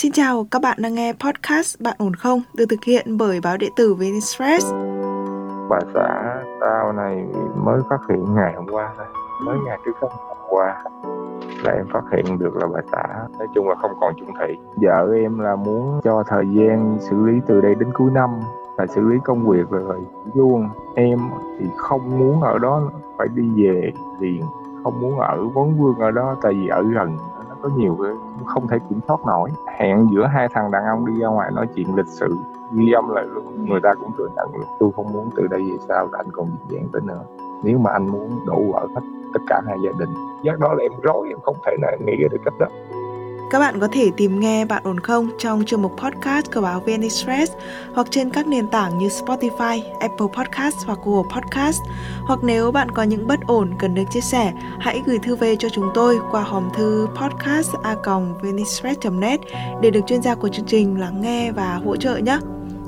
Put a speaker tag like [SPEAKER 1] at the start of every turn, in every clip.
[SPEAKER 1] Xin chào, các bạn đang nghe podcast Bạn ổn không? được thực hiện bởi báo điện tử Venistress.
[SPEAKER 2] Bà xã tao này mới phát hiện ngày hôm qua thôi, mới ngày trước hôm qua là em phát hiện được là bà xã nói chung là không còn chung thủy vợ em là muốn cho thời gian xử lý từ đây đến cuối năm là xử lý công việc rồi luôn em thì không muốn ở đó phải đi về liền không muốn ở vấn vương ở đó tại vì ở gần có nhiều cái không thể kiểm soát nổi. Hẹn giữa hai thằng đàn ông đi ra ngoài nói chuyện lịch sự, ghi âm lại luôn. Người ta cũng thừa nhận luôn tôi không muốn từ đây về sau là anh còn dị dạng tới nữa nếu mà anh muốn đổ vỡ hết tất cả hai gia đình giác đó là em rối, em không thể nào nghĩ ra được cách đó
[SPEAKER 1] các bạn có thể tìm nghe Bạn ổn không trong chương mục podcast của báo VN Express hoặc trên các nền tảng như Spotify, Apple Podcast hoặc Google Podcast. Hoặc nếu bạn có những bất ổn cần được chia sẻ, hãy gửi thư về cho chúng tôi qua hòm thư podcast net để được chuyên gia của chương trình lắng nghe và hỗ trợ nhé.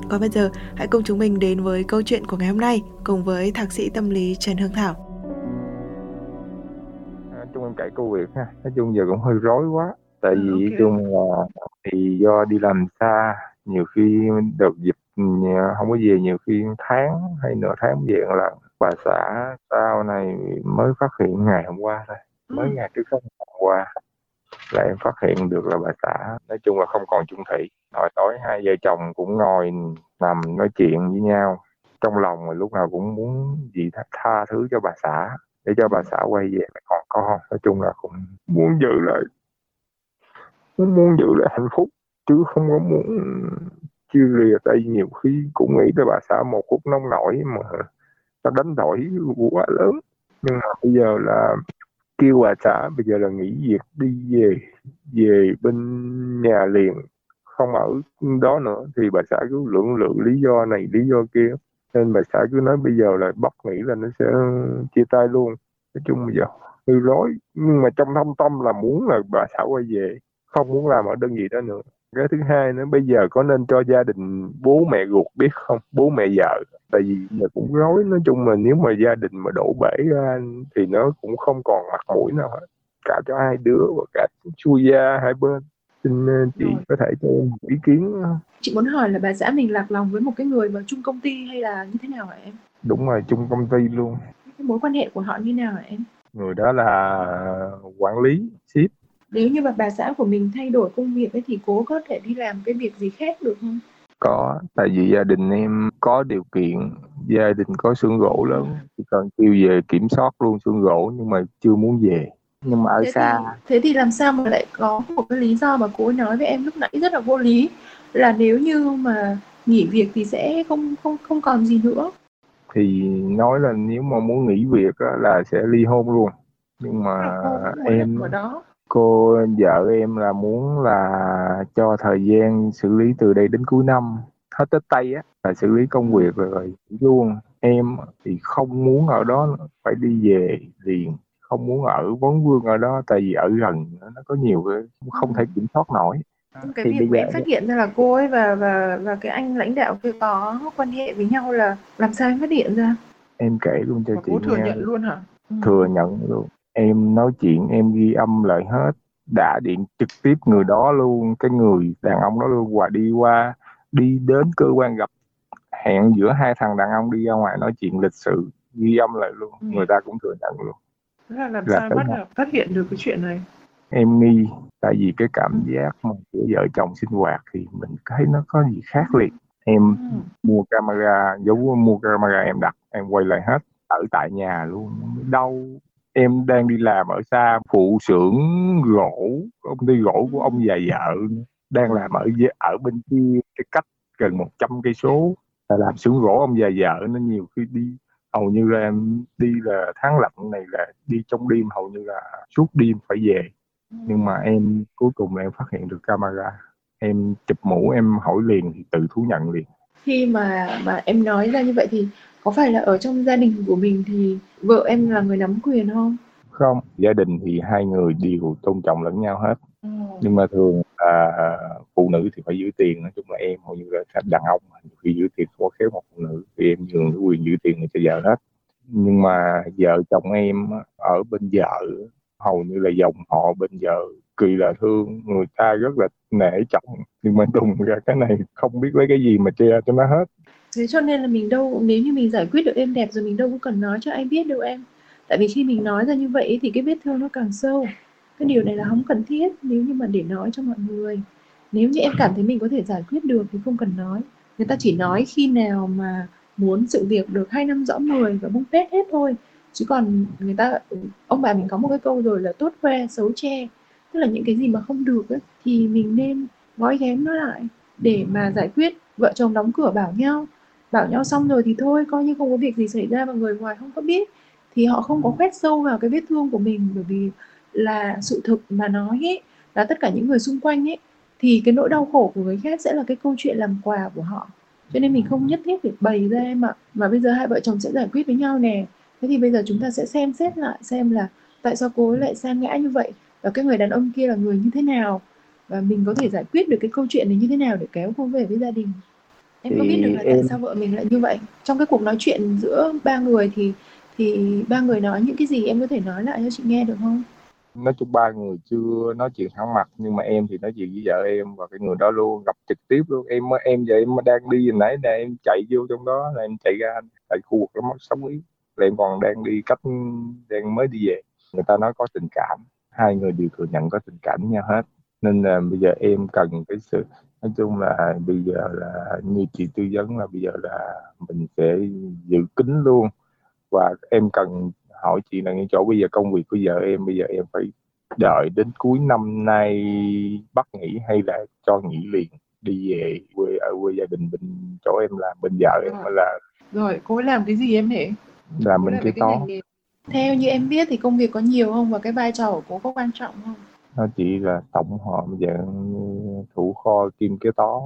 [SPEAKER 1] Còn bây giờ, hãy cùng chúng mình đến với câu chuyện của ngày hôm nay cùng với thạc sĩ tâm lý Trần Hương Thảo.
[SPEAKER 2] À, chung em kể câu việc ha, nói chung giờ cũng hơi rối quá tại vì okay. chung là thì do đi làm xa nhiều khi đợt dịch không có về nhiều khi tháng hay nửa tháng về là bà xã tao này mới phát hiện ngày hôm qua thôi mới ngày trước hôm qua. Là em phát hiện được là bà xã nói chung là không còn chung thủy. Hồi tối hai vợ chồng cũng ngồi nằm nói chuyện với nhau. Trong lòng mà lúc nào cũng muốn gì tha, tha thứ cho bà xã để cho bà xã quay về còn con nói chung là cũng muốn giữ lại muốn muốn giữ lại hạnh phúc, chứ không có muốn chia lìa, tại nhiều khi cũng nghĩ tới bà xã một phút nông nổi mà ta đánh đổi quá lớn. Nhưng mà bây giờ là kêu bà xã, bây giờ là nghỉ việc, đi về về bên nhà liền, không ở đó nữa, thì bà xã cứ lưỡng lự lý do này, lý do kia. Nên bà xã cứ nói bây giờ là bắt nghĩ là nó sẽ chia tay luôn. Nói chung bây giờ hơi rối, nhưng mà trong thâm tâm là muốn là bà xã quay về không muốn làm ở đơn vị đó nữa. Cái thứ hai nữa bây giờ có nên cho gia đình bố mẹ ruột biết không? Bố mẹ vợ. Tại vì giờ cũng rối nói chung mà nếu mà gia đình mà đổ bể ra thì nó cũng không còn mặt mũi nào hết. Cả cho hai đứa và cả chu gia hai bên. Xin ờ, chị Rồi. có thể cho em một ý kiến.
[SPEAKER 1] Chị muốn hỏi là bà xã mình lạc lòng với một cái người mà chung công ty hay là như thế nào hả em?
[SPEAKER 2] Đúng rồi chung công ty luôn.
[SPEAKER 1] Cái mối quan hệ của họ như nào hả em?
[SPEAKER 2] Người đó là quản lý ship
[SPEAKER 1] nếu như mà bà xã của mình thay đổi công việc ấy thì cố có thể đi làm cái việc gì khác được không?
[SPEAKER 2] Có tại vì gia đình em có điều kiện gia đình có xưởng gỗ lớn chỉ cần kêu về kiểm soát luôn xưởng gỗ nhưng mà chưa muốn về. Nhưng mà ở
[SPEAKER 1] thế
[SPEAKER 2] xa.
[SPEAKER 1] thì, thế thì làm sao mà lại có một cái lý do mà cô ấy nói với em lúc nãy rất là vô lý là nếu như mà nghỉ việc thì sẽ không không không còn gì nữa?
[SPEAKER 2] Thì nói là nếu mà muốn nghỉ việc á, là sẽ ly hôn luôn. Nhưng mà em
[SPEAKER 1] ở đó
[SPEAKER 2] cô vợ em là muốn là cho thời gian xử lý từ đây đến cuối năm. Hết tết tây á là xử lý công việc rồi, rồi luôn. Em thì không muốn ở đó phải đi về liền. Không muốn ở vấn vương ở đó tại vì ở gần nó có nhiều cái không thể kiểm soát nổi.
[SPEAKER 1] Cái thì việc mà em phát hiện ra là cô ấy và và và cái anh lãnh đạo kia có quan hệ với nhau là làm sao em phát hiện ra?
[SPEAKER 2] Em kể luôn cho
[SPEAKER 1] và
[SPEAKER 2] chị
[SPEAKER 1] cô thừa nghe. nhận luôn hả?
[SPEAKER 2] Ừ. thừa nhận luôn em nói chuyện em ghi âm lại hết. Đã điện trực tiếp người đó luôn cái người đàn ông đó luôn. Và đi qua đi đến cơ quan gặp hẹn giữa hai thằng đàn ông đi ra ngoài nói chuyện lịch sự ghi âm lại luôn. Ừ. người ta cũng thừa nhận luôn.
[SPEAKER 1] Thế là làm là sao bắt gặp, phát hiện được cái chuyện này?
[SPEAKER 2] Em nghi tại vì cái cảm giác mà của vợ chồng sinh hoạt thì mình thấy nó có gì khác liền. Em ừ. mua camera dấu mua camera em đặt em quay lại hết ở tại nhà luôn. Đâu em đang đi làm ở xa, phụ xưởng gỗ, công ty gỗ của ông già vợ đang làm ở ở bên kia, cái cách gần 100 cây số. Là làm xưởng gỗ ông già vợ nó nhiều khi đi, hầu như là em đi là tháng lạnh này là đi trong đêm, hầu như là suốt đêm phải về. Nhưng mà em, cuối cùng em phát hiện được camera. Em chụp mũ, em hỏi liền thì tự thú nhận liền
[SPEAKER 1] khi mà mà em nói ra như vậy thì có phải là ở trong gia đình của mình thì vợ em là người nắm quyền không?
[SPEAKER 2] Không gia đình thì hai người đều tôn trọng lẫn nhau hết. Ừ. nhưng mà thường à, phụ nữ thì phải giữ tiền nói chung là em hầu như là đàn ông khi giữ tiền có khéo một phụ nữ thì em nhường cái quyền giữ tiền này cho vợ hết. Nhưng mà vợ chồng em ở bên vợ hầu như là dòng họ bên vợ kỳ là thương, người ta rất là nể trọng. Nhưng mà đùng ra cái này, không biết lấy cái gì mà che cho nó hết.
[SPEAKER 1] Thế cho nên là mình đâu, nếu như mình giải quyết được êm đẹp rồi mình đâu có cần nói cho ai biết đâu em. Tại vì khi mình nói ra như vậy thì cái vết thương nó càng sâu. Cái điều này là không cần thiết nếu như mà để nói cho mọi người. Nếu như em cảm thấy mình có thể giải quyết được thì không cần nói. Người ta chỉ nói khi nào mà muốn sự việc được hai năm rõ mười và bung phét hết thôi. Chứ còn người ta, ông bà mình có một cái câu rồi là tốt khoe, xấu che tức là những cái gì mà không được ấy, thì mình nên gói ghém nó lại để mà giải quyết. Vợ chồng đóng cửa bảo nhau bảo nhau xong rồi thì thôi coi như không có việc gì xảy ra mà người ngoài không có biết. Thì họ không có khoét sâu vào cái vết thương của mình bởi vì là sự thực mà nói ấy là tất cả những người xung quanh ấy thì cái nỗi đau khổ của người khác sẽ là cái câu chuyện làm quà của họ. Cho nên mình không nhất thiết phải bày ra em ạ mà bây giờ hai vợ chồng sẽ giải quyết với nhau nè. Thế thì bây giờ chúng ta sẽ xem xét lại xem là tại sao cô ấy lại sa ngã như vậy và cái người đàn ông kia là người như thế nào? Và mình có thể giải quyết được cái câu chuyện này như thế nào để kéo cô về với gia đình? Em thì có biết được là em... tại sao vợ mình lại như vậy? Trong cái cuộc nói chuyện giữa ba người thì thì ba người nói những cái gì? Em có thể nói lại cho chị nghe được không?
[SPEAKER 2] Nói chung ba người chưa nói chuyện thẳng mặt nhưng mà em thì nói chuyện với vợ em và cái người đó luôn gặp trực tiếp luôn. Em em giờ em đang đi hồi nãy nè em chạy vô trong đó là em chạy ra tại khu vực đó sống yếu là em còn đang đi cách đang mới đi về. Người ta nói có tình cảm hai người đều thừa nhận có tình cảm với nhau hết. Nên là bây giờ em cần cái sự nói chung là bây giờ là như chị tư vấn là bây giờ là mình sẽ giữ kín luôn. Và em cần hỏi chị là ngay chỗ bây giờ công việc của vợ em bây giờ em phải đợi đến cuối năm nay bắt nghỉ hay là cho nghỉ liền đi về quê ở quê gia đình bên chỗ em làm bên vợ em là
[SPEAKER 1] rồi cô ấy làm cái gì em hả?
[SPEAKER 2] Làm bên kế toán
[SPEAKER 1] theo như em biết thì công việc có nhiều không và cái vai trò của cô có quan trọng không?
[SPEAKER 2] Nó chỉ là tổng hợp dạng thủ kho kim kế toán.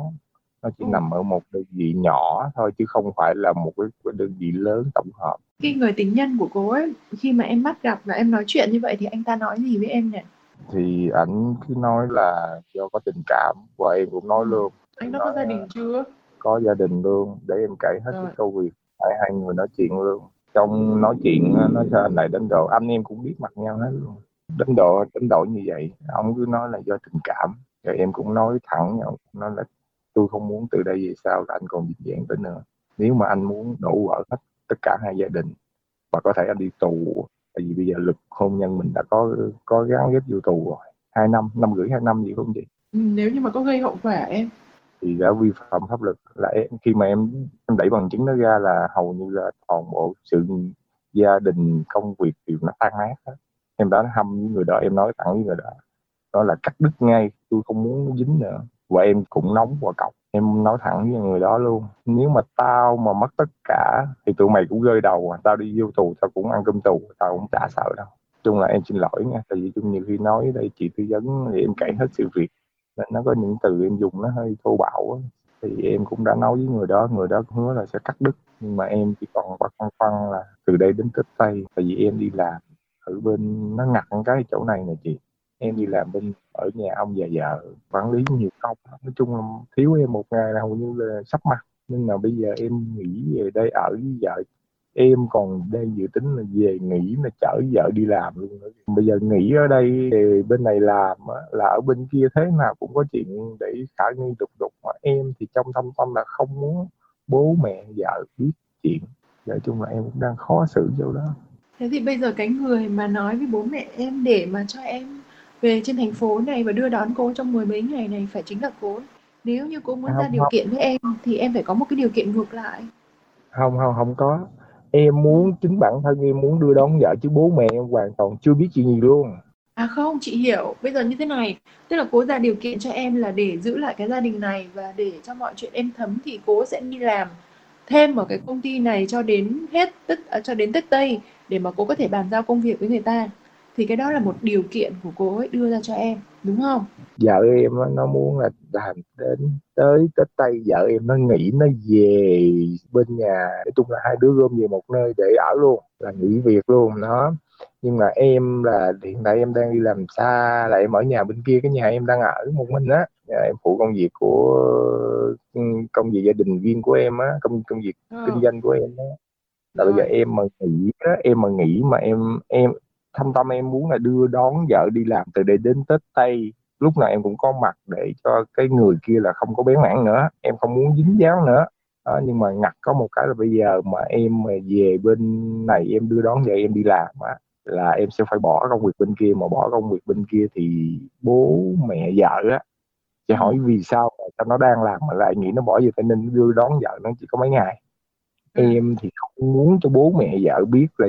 [SPEAKER 2] Nó chỉ ừ. nằm ở một đơn vị nhỏ thôi chứ không phải là một cái đơn vị lớn tổng hợp.
[SPEAKER 1] Cái người tình nhân của cô ấy khi mà em bắt gặp và em nói chuyện như vậy thì anh ta nói gì với em nhỉ?
[SPEAKER 2] Thì ảnh cứ nói là do có tình cảm và em cũng nói ừ. luôn.
[SPEAKER 1] Anh đã có gia đình chưa?
[SPEAKER 2] có gia đình luôn để em kể hết Rồi. cái câu việc tại hai người nói chuyện luôn trong nói chuyện nói sao anh lại đến độ anh em cũng biết mặt nhau hết luôn. Đến độ đến độ như vậy, ông cứ nói là do tình cảm. Rồi em cũng nói thẳng nhau nói là tôi không muốn từ đây về sau là anh còn dịch dạng tới nữa. Nếu mà anh muốn đổ vỡ hết tất cả hai gia đình, và có thể anh đi tù, tại vì bây giờ lực hôn nhân mình đã có có gắn ghép vô tù rồi. Hai năm năm rưỡi, hai năm gì không chị?
[SPEAKER 1] Ừ, nếu như mà có gây hậu quả em
[SPEAKER 2] thì đã vi phạm pháp luật là em, khi mà em em đẩy bằng chứng nó ra là hầu như là toàn bộ sự gia đình công việc đều nó tan nát hết. Em đã hâm với người đó em nói thẳng với người đó đó là cắt đứt ngay tôi không muốn dính nữa. Và em cũng nóng và cọc. Em nói thẳng với người đó luôn nếu mà tao mà mất tất cả thì tụi mày cũng rơi đầu tao đi vô tù tao cũng ăn cơm tù tao cũng chả sợ đâu. Chung là em xin lỗi nha tại vì chung nhiều khi nói đây chị tư vấn thì em kể hết sự việc nên nó có những từ em dùng nó hơi thô bạo thì em cũng đã nói với người đó người đó hứa là sẽ cắt đứt. Nhưng mà em chỉ còn băn khoăn là từ đây đến tết tây, tại vì em đi làm ở bên, nó ngặt cái chỗ này nè chị. Em đi làm bên, ở nhà ông và vợ, quản lý nhiều công. Nói chung là thiếu em một ngày là hầu như là sắp mặt. Nhưng mà bây giờ em nghỉ về đây ở với vợ em còn đang dự tính là về nghỉ là chở vợ đi làm luôn nữa. bây giờ nghỉ ở đây thì bên này làm là ở bên kia thế nào cũng có chuyện để khả nghi đục đục. Mà em thì trong thâm tâm là không muốn bố mẹ vợ biết chuyện. Nói chung là em cũng đang khó xử chỗ đó.
[SPEAKER 1] Thế thì bây giờ cái người mà nói với bố mẹ em để mà cho em về trên thành phố này và đưa đón cô trong mười mấy ngày này phải chính là cô nếu như cô muốn không, ra điều không. kiện với em thì em phải có một cái điều kiện ngược lại.
[SPEAKER 2] Không không không có em muốn chính bản thân em muốn đưa đón vợ chứ bố mẹ em hoàn toàn chưa biết chuyện gì luôn.
[SPEAKER 1] À không chị hiểu. Bây giờ như thế này. Tức là cố ra điều kiện cho em là để giữ lại cái gia đình này và để cho mọi chuyện em thấm thì cố sẽ đi làm thêm ở cái công ty này cho đến hết tức à, cho đến tết tây để mà cô có thể bàn giao công việc với người ta. Thì cái đó là một điều kiện của cô ấy đưa ra cho em đúng không?
[SPEAKER 2] Vợ em nó muốn là làm đến tới tết tây vợ em nó nghỉ nó về bên nhà. Nói chung là hai đứa gom về một nơi để ở luôn là nghỉ việc luôn đó. Nhưng mà em là hiện tại em đang đi làm xa là em ở nhà bên kia cái nhà em đang ở một mình á. Em phụ công việc của ừ, công việc gia đình viên của em á công công việc ừ. kinh doanh của em á. Là bây giờ em mà nghỉ á em mà nghỉ mà em em thâm tâm em muốn là đưa đón vợ đi làm từ đây đến tết tây. Lúc nào em cũng có mặt để cho cái người kia là không có bén mảng nữa. Em không muốn dính dáng nữa. Đó, nhưng mà ngặt có một cái là bây giờ mà em mà về bên này em đưa đón vợ em đi làm á là em sẽ phải bỏ công việc bên kia. Mà bỏ công việc bên kia thì bố mẹ vợ á sẽ hỏi vì sao cho nó đang làm mà lại nghĩ nó bỏ về phải nên đưa đón vợ nó chỉ có mấy ngày. Ừ. em thì không muốn cho bố mẹ vợ biết là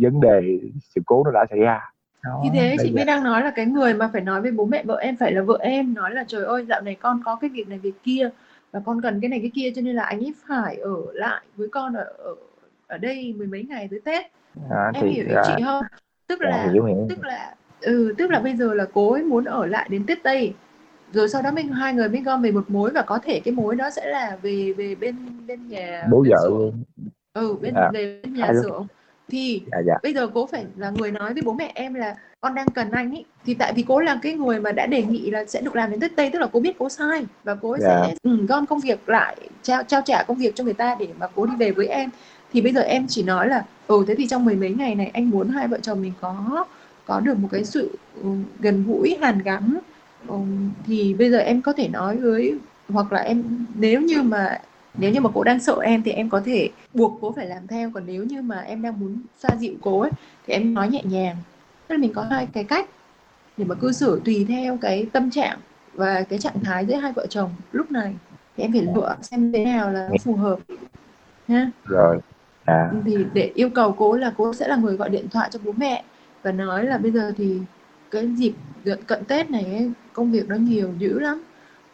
[SPEAKER 2] vấn đề sự cố nó đã xảy ra.
[SPEAKER 1] Đó, thì thế chị mới đang nói là cái người mà phải nói với bố mẹ vợ em phải là vợ em nói là trời ơi dạo này con có cái việc này việc kia và con cần cái này cái kia cho nên là anh ấy phải ở lại với con ở ở, ở đây mười mấy ngày tới Tết. À, em thì, hiểu ý à, chị không? Tức là hiểu, hiểu. tức là ừ tức là bây giờ là cố ấy muốn ở lại đến Tết Tây. Rồi sau đó mình hai người mới gom về một mối và có thể cái mối đó sẽ là về về bên bên nhà
[SPEAKER 2] bố vợ
[SPEAKER 1] ừ bên à. về bên nhà xưởng thì dạ, dạ. bây giờ cố phải là người nói với bố mẹ em là con đang cần anh ấy thì tại vì cố là cái người mà đã đề nghị là sẽ được làm đến tết tây tức là cố biết cố sai và cố dạ. sẽ ừ, gom công việc lại trao trao trả công việc cho người ta để mà cố đi về với em thì bây giờ em chỉ nói là ừ thế thì trong mười mấy ngày này anh muốn hai vợ chồng mình có có được một cái sự um, gần gũi hàn gắn um, thì bây giờ em có thể nói với hoặc là em nếu như mà nếu như mà cô đang sợ em thì em có thể buộc cô phải làm theo. Còn nếu như mà em đang muốn xoa dịu cô ấy thì em nói nhẹ nhàng. Tức là mình có hai cái cách để mà cư xử tùy theo cái tâm trạng và cái trạng thái giữa hai vợ chồng lúc này. Thì em phải lựa xem thế nào là phù hợp ha
[SPEAKER 2] rồi. À.
[SPEAKER 1] thì để yêu cầu cô là cô sẽ là người gọi điện thoại cho bố mẹ và nói là bây giờ thì cái dịp cận Tết này ấy, công việc nó nhiều dữ lắm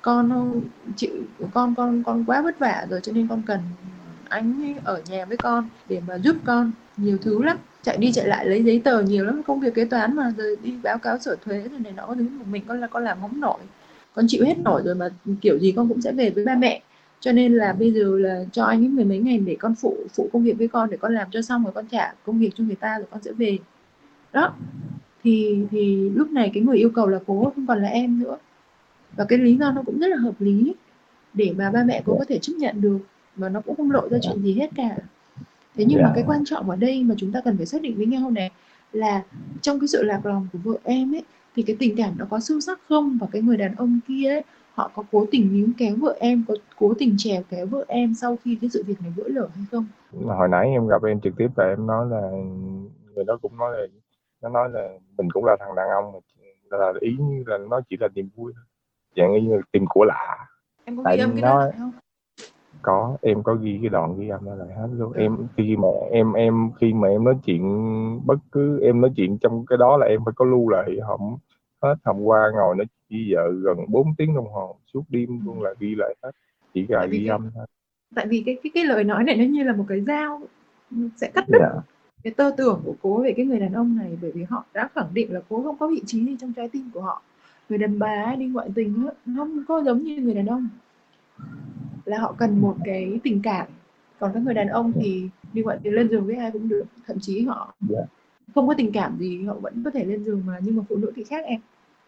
[SPEAKER 1] con chịu, con con con quá vất vả rồi cho nên con cần anh ở nhà với con để mà giúp con nhiều thứ lắm. Chạy đi chạy lại lấy giấy tờ nhiều lắm, công việc kế toán mà, rồi đi báo cáo sở thuế rồi này nó thứ một mình con là, con làm không nổi. Con chịu hết nổi rồi mà kiểu gì con cũng sẽ về với ba mẹ. Cho nên là bây giờ là cho anh ấy mười mấy ngày để con phụ phụ công việc với con để con làm cho xong rồi con trả công việc cho người ta rồi con sẽ về. Đó. Thì thì lúc này cái người yêu cầu là cố không còn là em nữa và cái lý do nó cũng rất là hợp lý để mà ba mẹ cô có thể chấp nhận được và nó cũng không lộ ra chuyện gì hết cả. Thế nhưng mà dạ. cái quan trọng ở đây mà chúng ta cần phải xác định với nhau này là trong cái sự lạc lòng của vợ em ấy thì cái tình cảm nó có sâu sắc không? Và cái người đàn ông kia ấy họ có cố tình níu kéo vợ em có cố tình trèo kéo vợ em sau khi cái sự việc này vỡ lở hay không?
[SPEAKER 2] Hồi nãy em gặp em trực tiếp và em nói là người đó cũng nói là nó nói là mình cũng là thằng đàn ông mà là ý như là nó chỉ là niềm vui thôi dạng như tìm của lạ.
[SPEAKER 1] Em có ghi âm cái nó... đó không?
[SPEAKER 2] Có em có ghi cái đoạn ghi âm đó lại hết luôn. Em khi mà em em khi mà em nói chuyện bất cứ em nói chuyện trong cái đó là em phải có lưu lại không hết. Hôm qua ngồi nói chuyện với vợ gần 4 tiếng đồng hồ suốt đêm ừ. luôn là ghi lại hết. Chỉ là ghi âm thôi.
[SPEAKER 1] tại vì cái cái cái lời nói này nó như là một cái dao sẽ cắt đứt yeah. Dạ. cái tơ tưởng của cố về cái người đàn ông này bởi vì họ đã khẳng định là cố không có vị trí gì trong trái tim của họ người đàn bà đi ngoại tình không có giống như người đàn ông là họ cần một cái tình cảm còn các người đàn ông thì đi ngoại tình lên giường với ai cũng được thậm chí họ. Dạ. không có tình cảm gì họ vẫn có thể lên giường mà nhưng mà phụ nữ thì khác em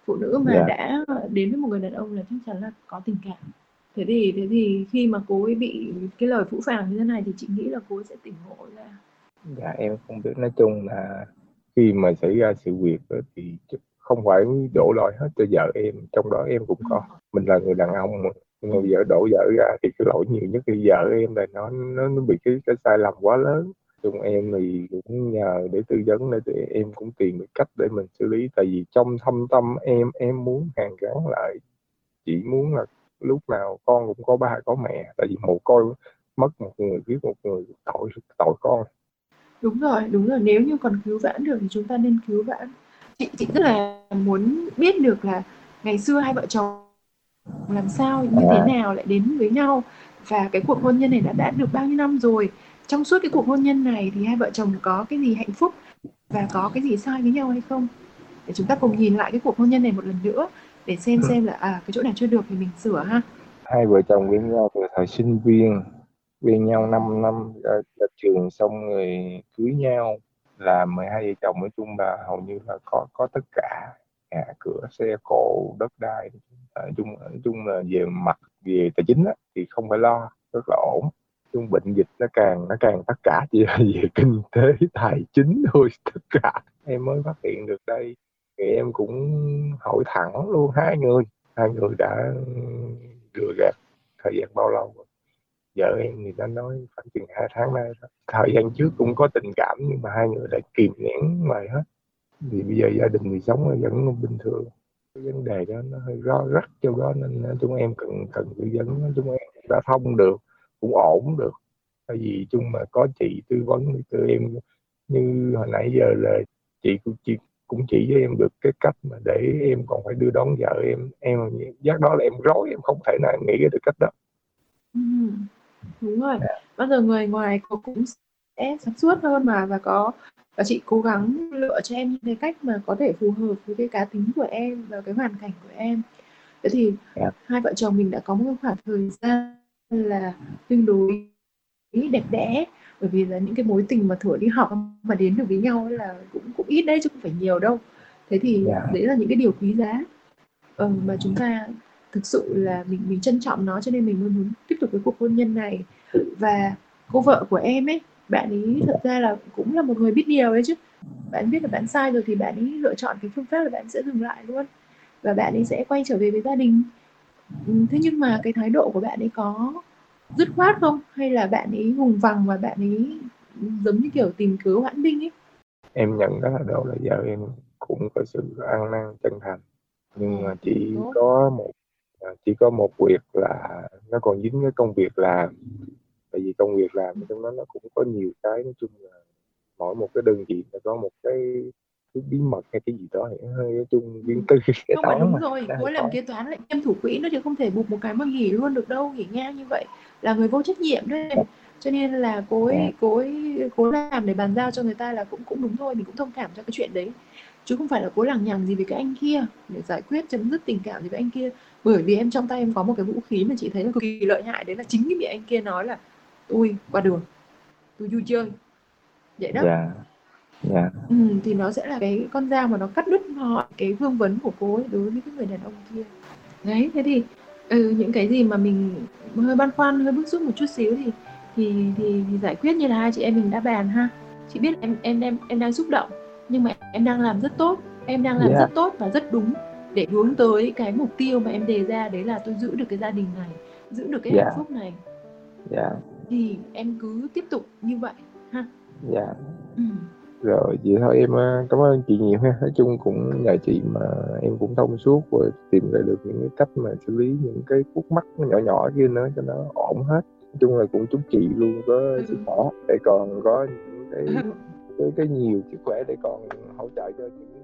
[SPEAKER 1] phụ nữ mà yeah. Dạ. đã đến với một người đàn ông là chắc chắn là có tình cảm thế thì thế thì khi mà cô ấy bị cái lời phũ phàng như thế này thì chị nghĩ là cô ấy sẽ tỉnh ngộ ra
[SPEAKER 2] dạ em không biết nói chung là khi mà xảy ra sự việc thì không phải đổ lỗi hết cho vợ em trong đó em cũng có. Mình là người đàn ông mà. Người vợ đổ vợ ra thì cái lỗi nhiều nhất thì vợ em là nó nó nó bị cái cái sai lầm quá lớn. Chung em thì cũng nhờ để tư vấn để em cũng tìm được cách để mình xử lý. Tại vì trong thâm tâm em em muốn hàn gắn lại. Chỉ muốn là lúc nào con cũng có ba có mẹ. Tại vì một coi mất một người biết một người tội tội con.
[SPEAKER 1] Đúng rồi đúng rồi. Nếu như còn cứu vãn được thì chúng ta nên cứu vãn chị chị rất là muốn biết được là ngày xưa hai vợ chồng làm sao như thế nào lại đến với nhau và cái cuộc hôn nhân này đã đã được bao nhiêu năm rồi. Trong suốt cái cuộc hôn nhân này thì hai vợ chồng có cái gì hạnh phúc và có cái gì sai với nhau hay không? Để chúng ta cùng nhìn lại cái cuộc hôn nhân này một lần nữa để xem xem là à cái chỗ nào chưa được thì mình sửa ha.
[SPEAKER 2] Hai vợ chồng quen nhau từ thời sinh viên quen nhau 5 năm ra, ra trường xong rồi cưới nhau là 12 vợ chồng nói chung là hầu như là có có tất cả. Nhà cửa xe cộ đất đai nói chung nói chung là về mặt về tài chính á, thì không phải lo rất là ổn. Chung bệnh dịch nó càng nó càng tất cả chỉ là về kinh tế tài chính thôi tất cả. Em mới phát hiện được đây. Thì em cũng hỏi thẳng luôn hai người hai người đã ừ, lừa gạt thời gian bao lâu rồi? Vợ em người ta nói khoảng chừng hai tháng nay đó. thời gian trước cũng có tình cảm nhưng mà hai người lại kìm nén ngoài hết. Thì bây giờ gia đình người sống vẫn bình thường. Cái vấn đề đó nó hơi rõ rắc cho đó nên chúng em cần cần tư vấn. Chúng em đã thông được, cũng ổn được. Tại vì chung mà có chị tư vấn thì tụi em như hồi nãy giờ là chị cũng chị cũng chỉ cho em được cái cách mà để em còn phải đưa đón vợ em. Em, giác đó là em rối, em không thể nào nghĩ được cách đó
[SPEAKER 1] đúng rồi yeah. Dạ. bao giờ người ngoài có cũng sẽ sáng suốt hơn mà và có và chị cố gắng lựa cho em những cái cách mà có thể phù hợp với cái cá tính của em và cái hoàn cảnh của em thế thì yeah. Dạ. hai vợ chồng mình đã có một khoảng thời gian là tương đối đẹp đẽ bởi vì là những cái mối tình mà thủa đi học mà đến được với nhau là cũng cũng ít đấy chứ không phải nhiều đâu thế thì yeah. Dạ. đấy là những cái điều quý giá ừ, mà chúng ta thực sự là mình mình trân trọng nó cho nên mình muốn muốn tiếp tục cái cuộc hôn nhân này. Và cô vợ của em ấy bạn ấy thật ra là cũng là một người biết điều ấy chứ. Bạn biết là bạn sai rồi thì bạn ấy lựa chọn cái phương pháp là bạn sẽ dừng lại luôn. Và bạn ấy sẽ quay trở về với gia đình. Ừ, thế nhưng mà cái thái độ của bạn ấy có dứt khoát không? Hay là bạn ấy vùng vằng và bạn ấy giống như kiểu tìm cớ hoãn binh ấy?
[SPEAKER 2] Em nhận đó là đâu là vợ em cũng có sự ăn năn chân thành. Nhưng mà chỉ Tốt. có một chỉ có một việc là nó còn dính cái công việc làm tại vì công việc làm trong đó nó cũng có nhiều cái nói chung là mỗi một cái đơn vị nó có một cái cái bí mật hay cái gì đó thì hơi nói chung riêng tư
[SPEAKER 1] cái không mà đúng mà. rồi mỗi làm kế toán lại kiêm thủ quỹ nó chứ không thể buộc một cái mà nghỉ luôn được đâu nghỉ ngang như vậy là người vô trách nhiệm đấy cho nên là cố ấy, dạ. cố ấy, cố làm để bàn giao cho người ta là cũng cũng đúng thôi mình cũng thông cảm cho cái chuyện đấy chứ không phải là cố lằng nhằng gì với cái anh kia để giải quyết chấm dứt tình cảm gì với anh kia bởi vì em trong tay em có một cái vũ khí mà chị thấy là cực kỳ lợi hại đấy là chính cái bị anh kia nói là tôi qua đường tôi vui chơi vậy đó yeah.
[SPEAKER 2] Dạ. Yeah.
[SPEAKER 1] Ừ, thì nó sẽ là cái con dao mà nó cắt đứt mọi cái vương vấn của cô ấy đối với cái người đàn ông kia đấy thế thì ừ, những cái gì mà mình hơi băn khoăn hơi bức xúc một chút xíu thì thì thì, thì giải quyết như là hai chị em mình đã bàn ha chị biết em em em em đang xúc động nhưng mà em đang làm rất tốt em đang làm yeah. Dạ. rất tốt và rất đúng để hướng tới cái mục tiêu mà em đề ra đấy là tôi giữ được cái gia đình này giữ được cái yeah. hạnh phúc này
[SPEAKER 2] yeah
[SPEAKER 1] thì em cứ tiếp tục như vậy ha
[SPEAKER 2] dạ ừ. rồi vậy thôi em ờ, cảm ơn chị nhiều ha nói chung cũng nhờ chị mà em cũng thông suốt và tìm ra được những cái cách mà xử lý những cái khúc mắc nhỏ nhỏ kia nữa cho nó ổn hết nói chung là cũng chúc chị luôn có ừ. sức khỏe để còn có những cái cái, cái nhiều sức khỏe để còn hỗ trợ cho những